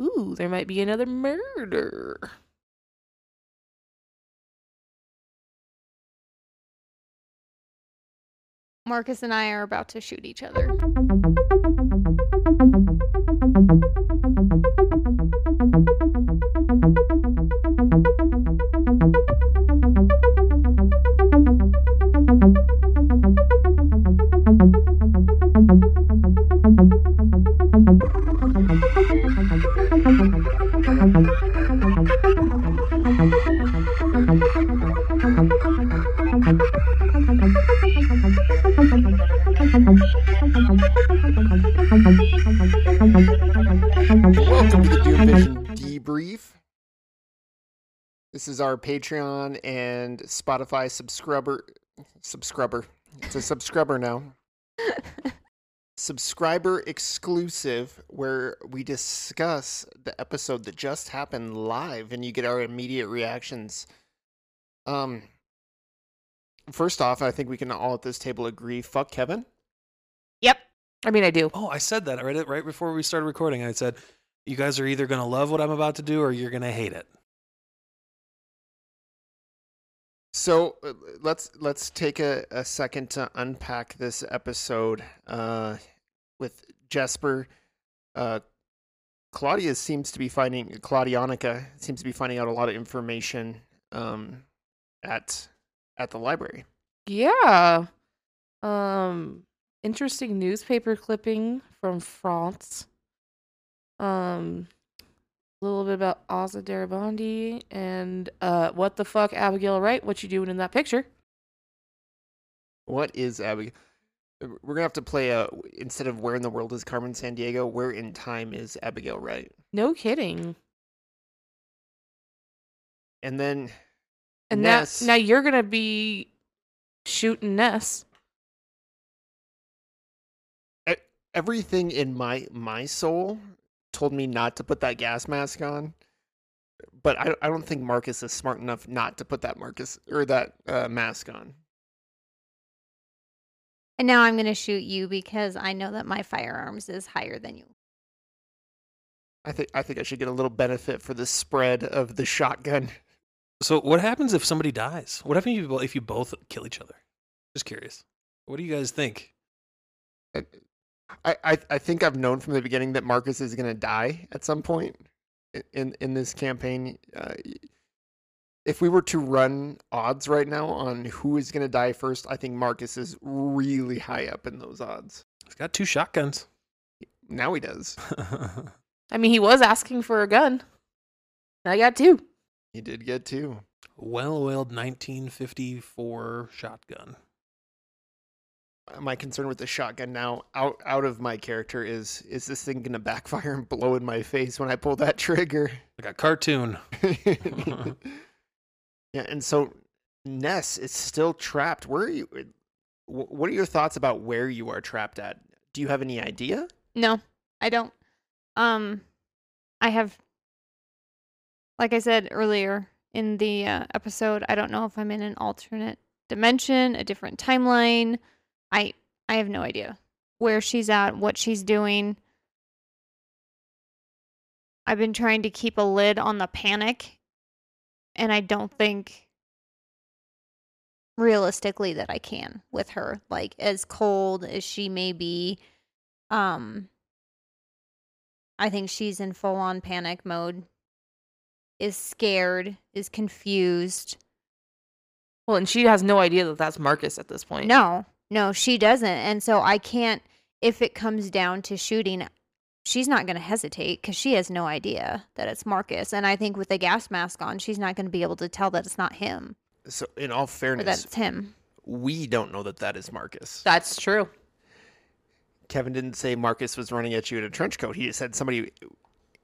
Ooh, there might be another murder. Marcus and I are about to shoot each other. Welcome to the Doom Vision debrief. This is our Patreon and Spotify subscriber. Subscriber. It's a subscriber now. Subscriber exclusive, where we discuss the episode that just happened live, and you get our immediate reactions. Um. First off, I think we can all at this table agree. Fuck Kevin. Yep. I mean, I do. Oh, I said that right right before we started recording. I said, "You guys are either gonna love what I'm about to do, or you're gonna hate it." So uh, let's let's take a, a second to unpack this episode uh, with Jesper. Uh, Claudia seems to be finding Claudionica seems to be finding out a lot of information um, at at the library. Yeah. Um interesting newspaper clipping from France. Um a little bit about Asa Darabandi and uh what the fuck Abigail Wright, what you doing in that picture? What is Abigail? We're gonna have to play a instead of where in the world is Carmen Sandiego, where in time is Abigail Wright, No kidding. and then And Ness. now now you're gonna be shooting Ness. Everything in my my soul told me not to put that gas mask on but i, I don't think marcus is smart enough not to put that marcus or that uh, mask on And now I'm going to shoot you because I know that my firearms is higher than you. i think i think i should get a little benefit for the spread of the shotgun So, what happens if somebody dies? What happens if you, if you both kill each other? Just curious. What do you guys think? I, I, I think I've known from the beginning that Marcus is going to die at some point in in this campaign. Uh, if we were to run odds right now on who is going to die first, I think Marcus is really high up in those odds. He's got two shotguns. Now he does. I mean he was asking for a gun. I got two. He did get two. well-oiled 1954 shotgun. My concern with the shotgun now, out out of my character, is is this thing going to backfire and blow in my face when I pull that trigger? Like a cartoon. yeah, and so Ness is still trapped. Where are you? What are your thoughts about where you are trapped at? Do you have any idea? No, I don't. Um, I have, like I said earlier in the uh, episode, I don't know if I'm in an alternate dimension, a different timeline. I I have no idea where she's at, what she's doing. I've been trying to keep a lid on the panic, and I don't think realistically that I can with her. Like as cold as she may be, um I think she's in full on panic mode. Is scared, is confused. Well, and she has no idea that that's Marcus at this point. No, no, she doesn't. And so I can't, if it comes down to shooting, she's not going to hesitate because she has no idea that it's Marcus. And I think with the gas mask on, she's not going to be able to tell that it's not him So, in all fairness, that's him. we don't know that that is Marcus. That's true. Kevin didn't say Marcus was running at you in a trench coat. He said somebody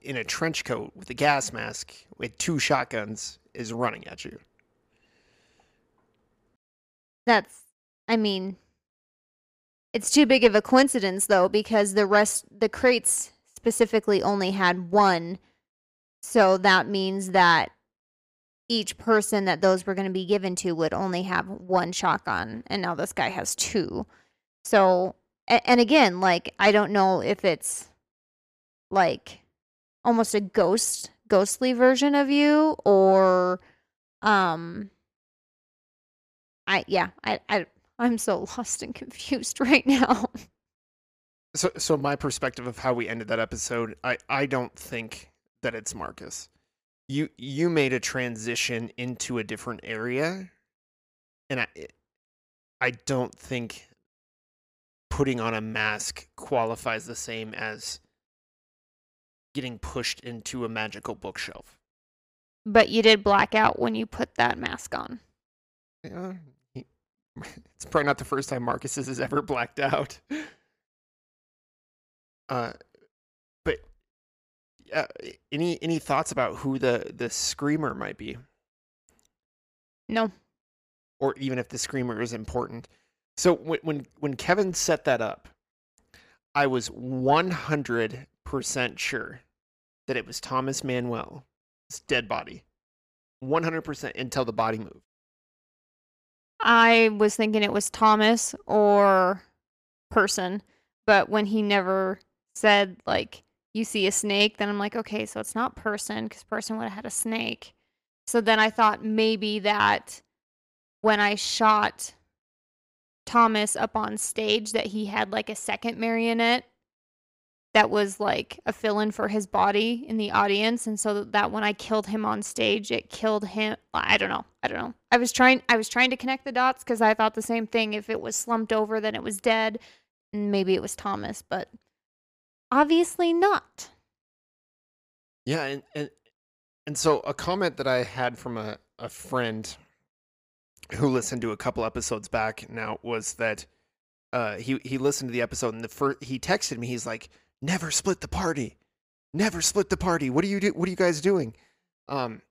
in a trench coat with a gas mask with two shotguns is running at you. That's, I mean, it's too big of a coincidence though, because the rest, the crates specifically only had one. So that means that each person that those were going to be given to would only have one shotgun. And now this guy has two. So, and, again, like, I don't know if it's like almost a ghost ghostly version of you or um I yeah, I I I'm so lost and confused right now. So, so my perspective of how we ended that episode, I, I don't think that it's Marcus. You, you made a transition into a different area, and I, I don't think putting on a mask qualifies the same as getting pushed into a magical bookshelf. But you did black out when you put that mask on. Yeah, he, it's probably not the first time Marcus has ever blacked out. Uh, but uh, any any thoughts about who the the screamer might be, No. or even if the screamer is important? So when when when Kevin set that up, I was one hundred percent sure that it was Thomas Manuel's dead body, one hundred percent until the body moved. I was thinking it was Thomas or person, but when he never said like you see a snake, then I'm like, okay, so it's not person because person would have had a snake. So then I thought maybe that when I shot Thomas up on stage, that he had like a second marionette that was like a fill in for his body in the audience. And so that when I killed him on stage, it killed him. I don't know. I don't know. I was trying I was trying to connect the dots because I thought the same thing. If it was slumped over, then it was dead. Maybe it was Thomas, but obviously not. Yeah, and and and so a comment that I had from a, a friend who listened to a couple episodes back now was that uh, he he listened to the episode and the first he texted me. He's like, "Never split the party, never split the party. What are you do? What are you guys doing?" Um,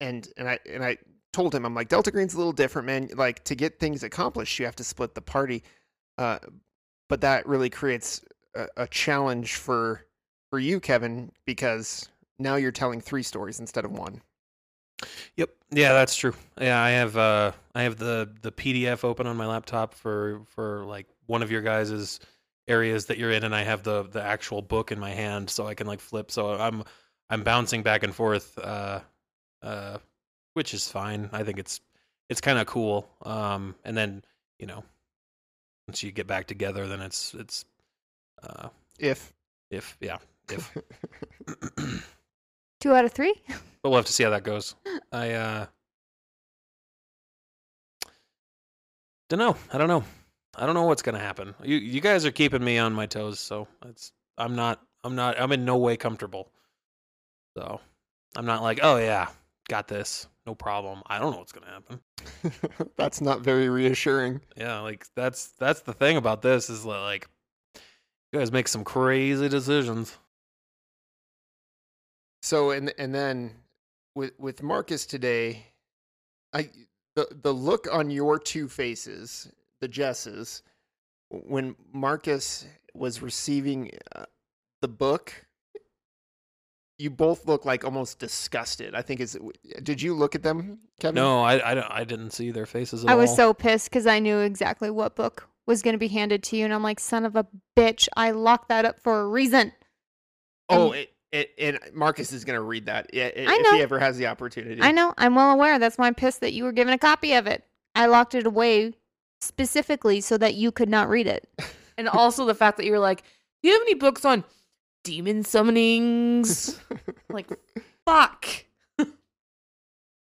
and and I and I told him I'm like Delta Green's a little different, man. Like to get things accomplished, you have to split the party. Uh, but that really creates a, a challenge for for you, Kevin, because now you're telling three stories instead of one. Yep. Yeah, that's true. Yeah, I have uh I have the the PDF open on my laptop for for like one of your guys's areas that you're in and I have the the actual book in my hand so I can like flip so I'm I'm bouncing back and forth uh uh which is fine. I think it's it's kind of cool. Um and then, you know, once you get back together then it's it's uh If if yeah, if Two out of three? but we'll have to see how that goes. I uh don't know. I don't know. I don't know what's gonna happen. You you guys are keeping me on my toes, so it's I'm not I'm not I'm in no way comfortable. So I'm not like, oh yeah, got this, no problem. I don't know what's gonna happen. That's not very reassuring. Yeah, like that's that's the thing about this is like you guys make some crazy decisions. So and and then with with Marcus today, I the the look on your two faces, the Jesses, when Marcus was receiving uh, the book, you both look like almost disgusted. I think is did you look at them, Kevin? No, I I, don't- I didn't see their faces at I was all. so pissed because I knew exactly what book was going to be handed to you. And I'm like, son of a bitch, I locked that up for a reason. Oh, And- it, it, and Marcus is going to read that i- i- I if he ever has the opportunity. I know. I'm well aware. That's why I'm pissed that you were given a copy of it. I locked it away specifically so that you could not read it. And also the fact that you were like, do you have any books on demon summonings? like, fuck.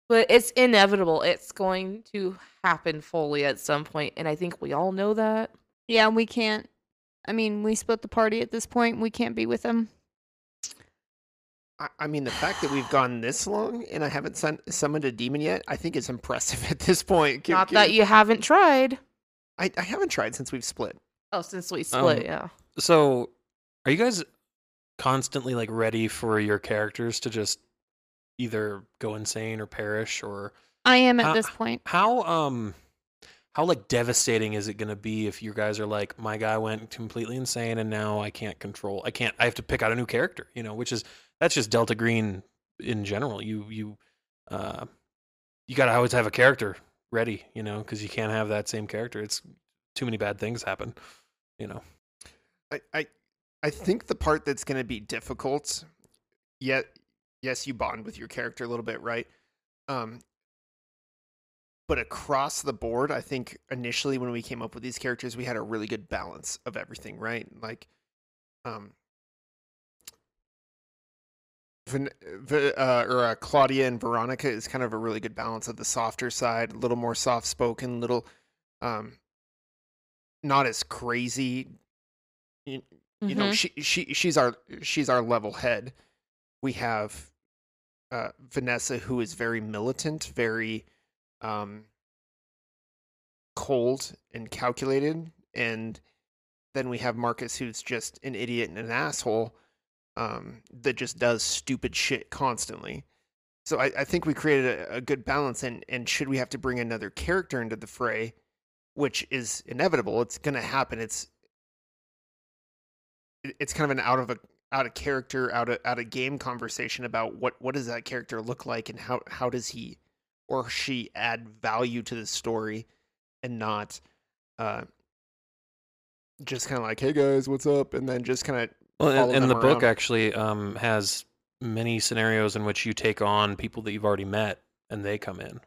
but it's inevitable. It's going to happen fully at some point, and I think we all know that. Yeah, we can't. I mean, we split the party at this point. We can't be with them. I, I mean, the fact that we've gone this long and I haven't sun- summoned a demon yet, I think is impressive at this point. Gi- Not gi- that you haven't tried. I, I haven't tried since we've split. Oh, since we split, Um, yeah. So, are you guys constantly like ready for your characters to just either go insane or perish or I am at Uh, this point. how um how like devastating is it going to be if you guys are like my guy went completely insane and now I can't control I can't I have to pick out a new character, you know, which is that's just Delta Green in general. You you uh you got to always have a character ready, you know, cuz you can't have that same character. It's too many bad things happen, you know. I, I, I think the part that's going to be difficult yet yes, you bond with your character a little bit, right? Um, but across the board, I think initially when we came up with these characters, we had a really good balance of everything, right? Like, um, uh, or uh, Claudia and Veronica is kind of a really good balance of the softer side, a little more soft spoken, a little, um, not as crazy. You, you know, Mhm. she she she's our she's our level head. We have uh, Vanessa, who is very militant, very um, cold and calculated, and then we have Marcus, who's just an idiot and an asshole um, that just does stupid shit constantly. So I, I think we created a, a good balance, and and should we have to bring another character into the fray, which is inevitable, it's going to happen. It's it's kind of an out of a out of character, out of out of game conversation about what what does that character look like, and how how does he or she add value to the story, and not uh, just kind of like, hey guys, what's up, and then just kind of Well, and, and them the book actually um, has many scenarios in which you take on people that you've already met and they come in.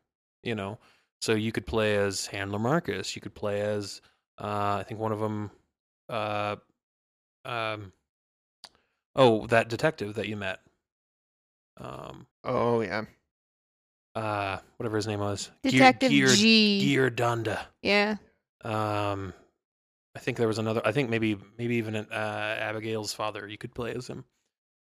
You know, so you could play as Handler Marcus. You could play as uh, I think one of them. Uh, um, oh, that detective that you met. Um, oh yeah, uh, whatever his name was. Gear- Detective Gear, G. Gear Dunda. Yeah. Um, I think there was another. I think maybe maybe even uh, Abigail's father. You could play as him.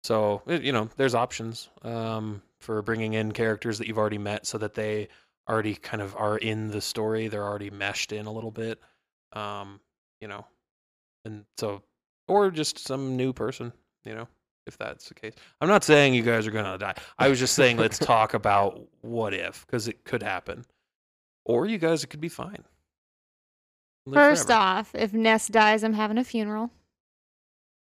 So you know, there's options um, for bringing in characters that you've already met, so that they already kind of are in the story. They're already meshed in a little bit. Um, you know, and so or just some new person. You know, if that's the case. I'm not saying you guys are gonna die. I was just saying let's talk about what if because it could happen, or you guys it could be fine. Live First forever. off, if Ness dies, I'm having a funeral.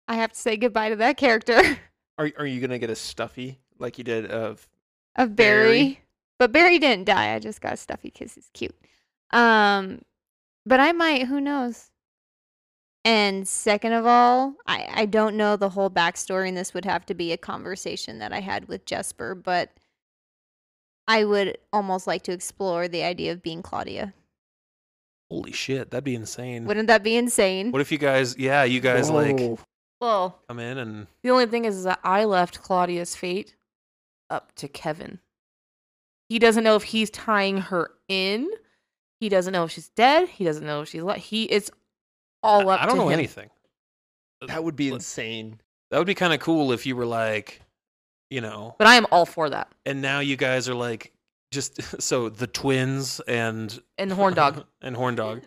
I have to say goodbye to that character are are you gonna get a stuffy like you did of? of Barry. Barry? But Barry didn't die. I just got a stuffy because he's cute. Um, but I might. Who knows? And second of all, I, I don't know the whole backstory, and this would have to be a conversation that I had with Jesper, but I would almost like to explore the idea of being Claudia. Holy shit, that'd be insane. Wouldn't that be insane? What if you guys, yeah, you guys like Well, come in and the only thing is that I left Claudia's fate up to Kevin. He doesn't know if he's tying her in. He doesn't know if she's dead. He doesn't know if she's li- he. It's all up. I don't to know him. anything. that would be Let- insane. That would be kind of cool if you were like, you know, But I am all for that. and now you guys are like just so the twins and And Horn Dog. and Horn Dog,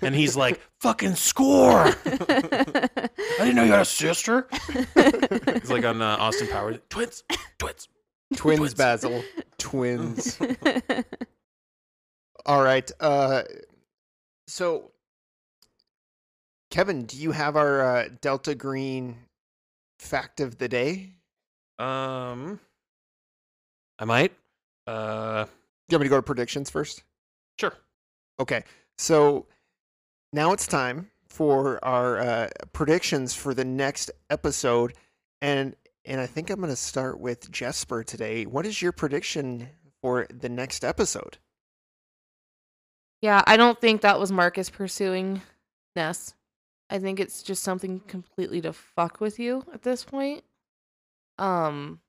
and he's like, fucking score. I didn't know you had a sister. It's like on uh, Austin Powers, twins, twins. twins, Twins. Basil, twins. All right. Uh, so, Kevin, do you have our uh, Delta Green fact of the day? Um, I might. Uh, Do you want me to go to predictions first? sure. Okay. So now it's time for our uh, predictions for the next episode, and and I think I'm going to start with Jesper today. What is your prediction for the next episode? Yeah, I don't think that was Marcus pursuing Ness. I think it's just something completely to fuck with you at this point. Um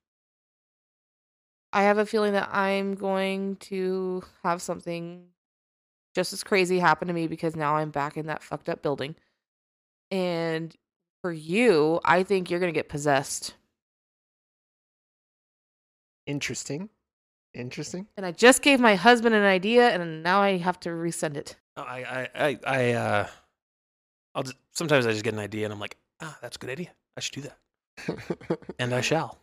I have a feeling that I'm going to have something just as crazy happen to me because now I'm back in that fucked up building. And for you, I think you're going to get possessed. Interesting. Interesting. And I just gave my husband an idea and now I have to resend it. No, I, I, I, I, uh, I'll just, sometimes I just get an idea and I'm like, ah, that's a good idea. I should do that. And I shall.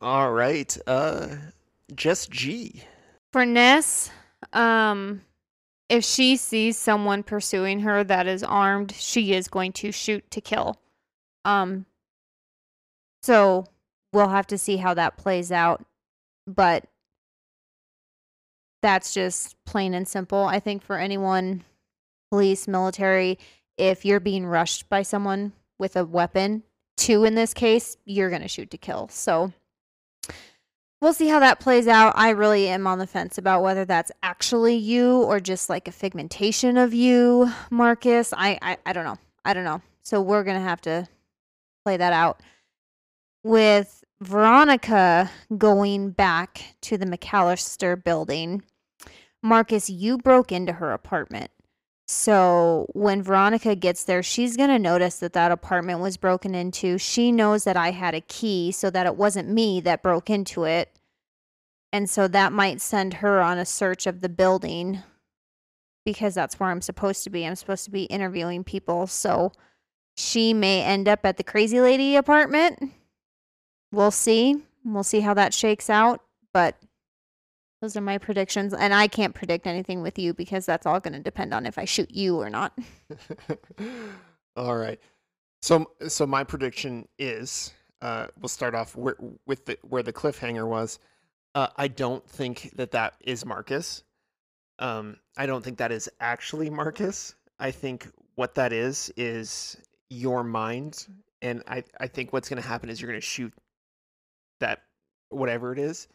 All right. Uh, Jess G. For Ness, um, if she sees someone pursuing her that is armed, she is going to shoot to kill. Um, so we'll have to see how that plays out. But that's just plain and simple. I think for anyone, police, military, if you're being rushed by someone with a weapon, two in this case, you're going to shoot to kill. So we'll see how that plays out. I really am on the fence about whether that's actually you or just like a figmentation of you, Marcus. I I, I don't know. I don't know. So we're to have to play that out. With Veronica going back to the McAllister building, Marcus, you broke into her apartment. So when Veronica gets there, she's going to notice that that apartment was broken into. She knows that I had a key so that it wasn't me that broke into it. And so that might send her on a search of the building because that's where I'm supposed to be. I'm supposed to be interviewing people. So she may end up at the crazy lady apartment. We'll see. We'll see how that shakes out. But those are my predictions. And I can't predict anything with you because that's all going to depend on if I shoot you or not. All right. So so my prediction is uh, we'll start off where, with the where the cliffhanger was. Uh, I don't think that that is Marcus. Um, I don't think that is actually Marcus. I think what that is is your mind, and I I think what's going to happen is you're going to shoot that whatever it is,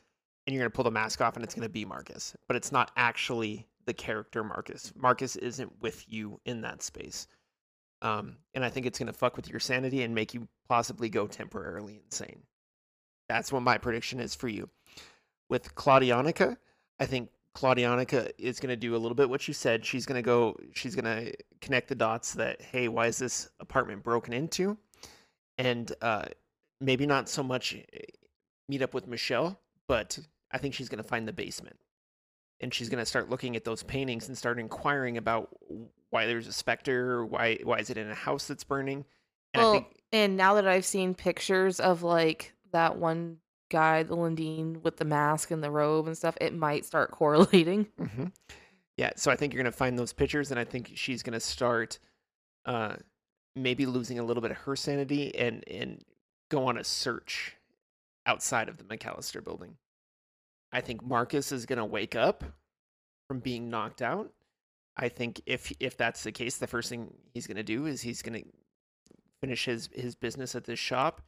and you're going to pull the mask off, and it's going to be Marcus, but it's not actually the character Marcus. Marcus isn't with you in that space. Um, and I think it's going to fuck with your sanity and make you possibly go temporarily insane. That's what my prediction is for you. With Claudionica, I think Claudionica is going to do a little bit what you said. She's going to go, she's going to connect the dots that, hey, why is this apartment broken into? And uh, maybe not so much eh, meet up with Michelle, but I think she's going to find the basement. And she's going to start looking at those paintings and start inquiring about why there's a specter, why why is it in a house that's burning? And well, I think and now that I've seen pictures of like that one guy, the Lundeen with the mask and the robe and stuff, it might start correlating. hmm Yeah, so I think you're gonna find those pictures, and I think she's gonna start, uh, maybe losing a little bit of her sanity and and go on a search outside of the McAllister building. I think Marcus is gonna wake up from being knocked out. I think if if that's the case, the first thing he's gonna do is he's gonna finish his his business at this shop,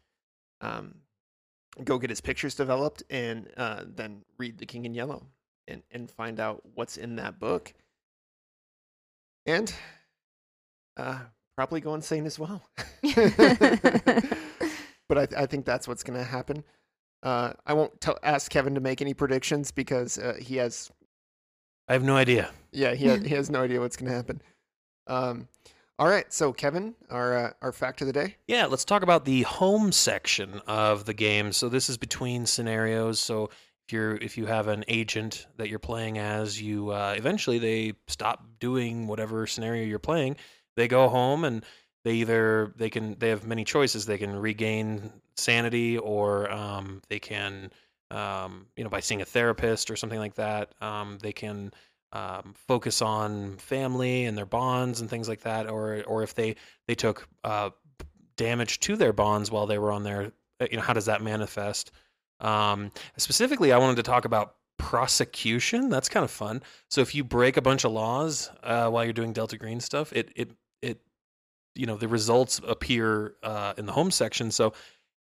um, go get his pictures developed, and uh, then read The King in Yellow and and find out what's in that book, and uh, probably go insane as well. but I, I think that's what's going to happen. Uh, I won't tell, ask Kevin to make any predictions because uh, he has, I have no idea. yeah, he has, he has no idea what's going to happen. Um, all right, so Kevin, our uh, our fact of the day. Yeah, let's talk about the home section of the game. So this is between scenarios. So if you're if you have an agent that you're playing as, you uh, eventually they stop doing whatever scenario you're playing. They go home and they either they can they have many choices. They can regain sanity or um, they can um, you know by seeing a therapist or something like that. Um, they can um, focus on family and their bonds and things like that, or or if they they took uh, damage to their bonds while they were on their, uh, you know, how does that manifest? Um, specifically, I wanted to talk about prosecution. That's kind of fun. So if you break a bunch of laws uh, while you're doing Delta Green stuff, it it it you know the results appear uh, in the home section. So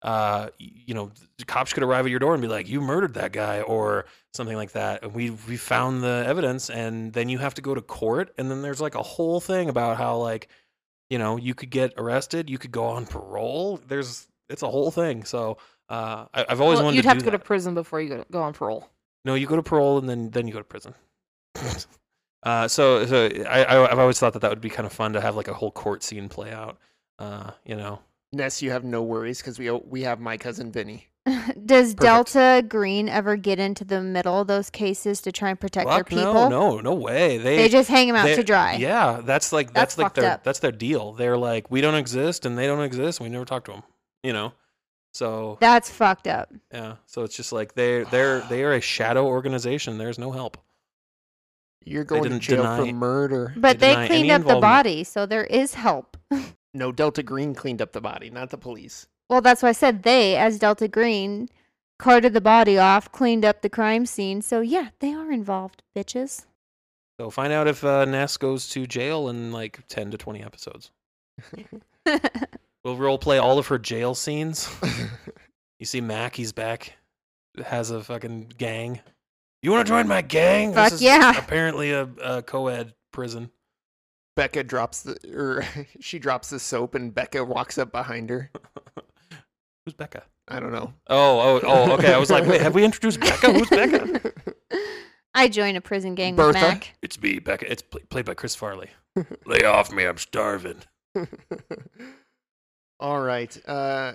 uh, you know, the cops could arrive at your door and be like, "You murdered that guy," or something like that. And we we found the evidence, and then you have to go to court, and then there's like a whole thing about how like, you know, you could get arrested, you could go on parole. There's it's a whole thing. So uh, I, I've always Well, wanted you'd to have to go to prison before you go, go on parole. No, you go to parole and then then you go to prison. uh, so so I, I I've always thought that that would be kind of fun to have like a whole court scene play out. Uh, you know, Ness, you have no worries because we we have my cousin Vinny. Does Perfect. Delta Green ever get into the middle of those cases to try and protect their people? no, no, no way. They They just hang them out they- to dry. Yeah, that's like That's that's, like their up. that's their deal. They're like we don't exist and they don't exist. And we never talk to them. You know, so That's fucked up. yeah, so it's just like they they're they are a shadow organization. There's no help. You're going to didn't jail for murder. But they, deny any cleaned up the body, so there is help. No, Delta Green cleaned up the body, not the police. Well, that's why I said they, as Delta Green, carted the body off, cleaned up the crime scene. So yeah, they are involved, bitches. So find out if uh, Ness goes to jail in like ten to twenty episodes. We'll We'll role play all of her jail scenes. You see Mac, he's back. Has a fucking gang. You want to join my gang? Fuck this is yeah. Apparently a, a co-ed prison. Becca drops the or she drops the soap and Becca walks up behind her. Who's Becca? I don't know. Oh, oh, oh. Okay, I was like, wait, have we introduced Becca? Who's Becca? I join a prison gang Bertha? with Mac. It's me, Becca. It's pl- played by Chris Farley. Lay off me, I'm starving. All right. Uh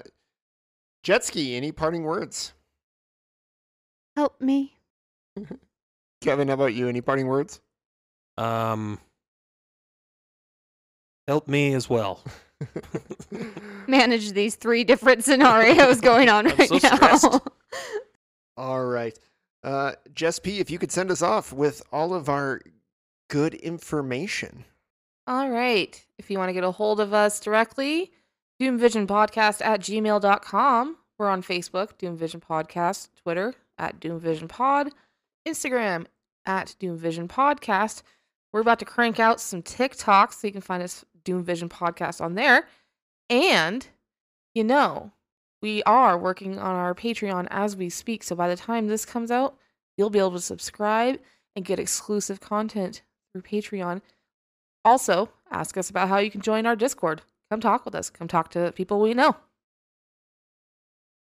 Jess G, any parting words? Help me. Kevin, how about you? Any parting words? Um, help me as well. Manage these three different scenarios going on I'm right so now. All right. Uh Jess P, if you could send us off with all of our good information. All right. If you want to get a hold of us directly, doomvisionpodcast at gmail.com. We're on Facebook, Doom Vision Podcast, Twitter at Doom Vision Pod, Instagram at Doom Vision Podcast. We're about to crank out some TikToks so you can find us Doom Vision Podcast on there. And, you know, we are working on our Patreon as we speak. So by the time this comes out, you'll be able to subscribe and get exclusive content through Patreon. Also, ask us about how you can join our Discord. Come talk with us. Come talk to people we know.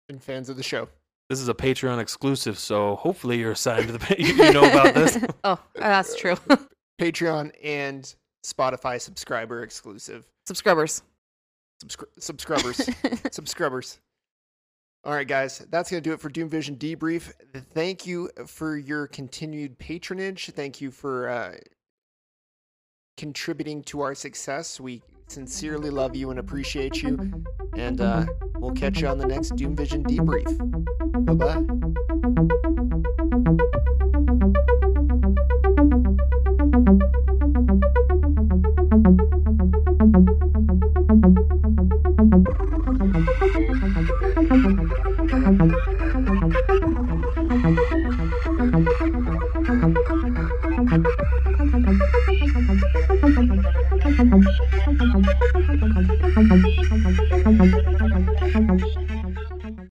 And fans of the show. This is a Patreon exclusive, so hopefully you're assigned to the. you you know about this. Oh, that's true. Patreon and Spotify subscriber exclusive. Subscribers. Subscri- subscribers. subscribers. All right, guys, that's going to do it for Doom Vision Debrief. Thank you for your continued patronage. Thank you for uh, contributing to our success. We sincerely love you and appreciate you. And uh, we'll catch you on the next Doom Vision Debrief. Bye bye.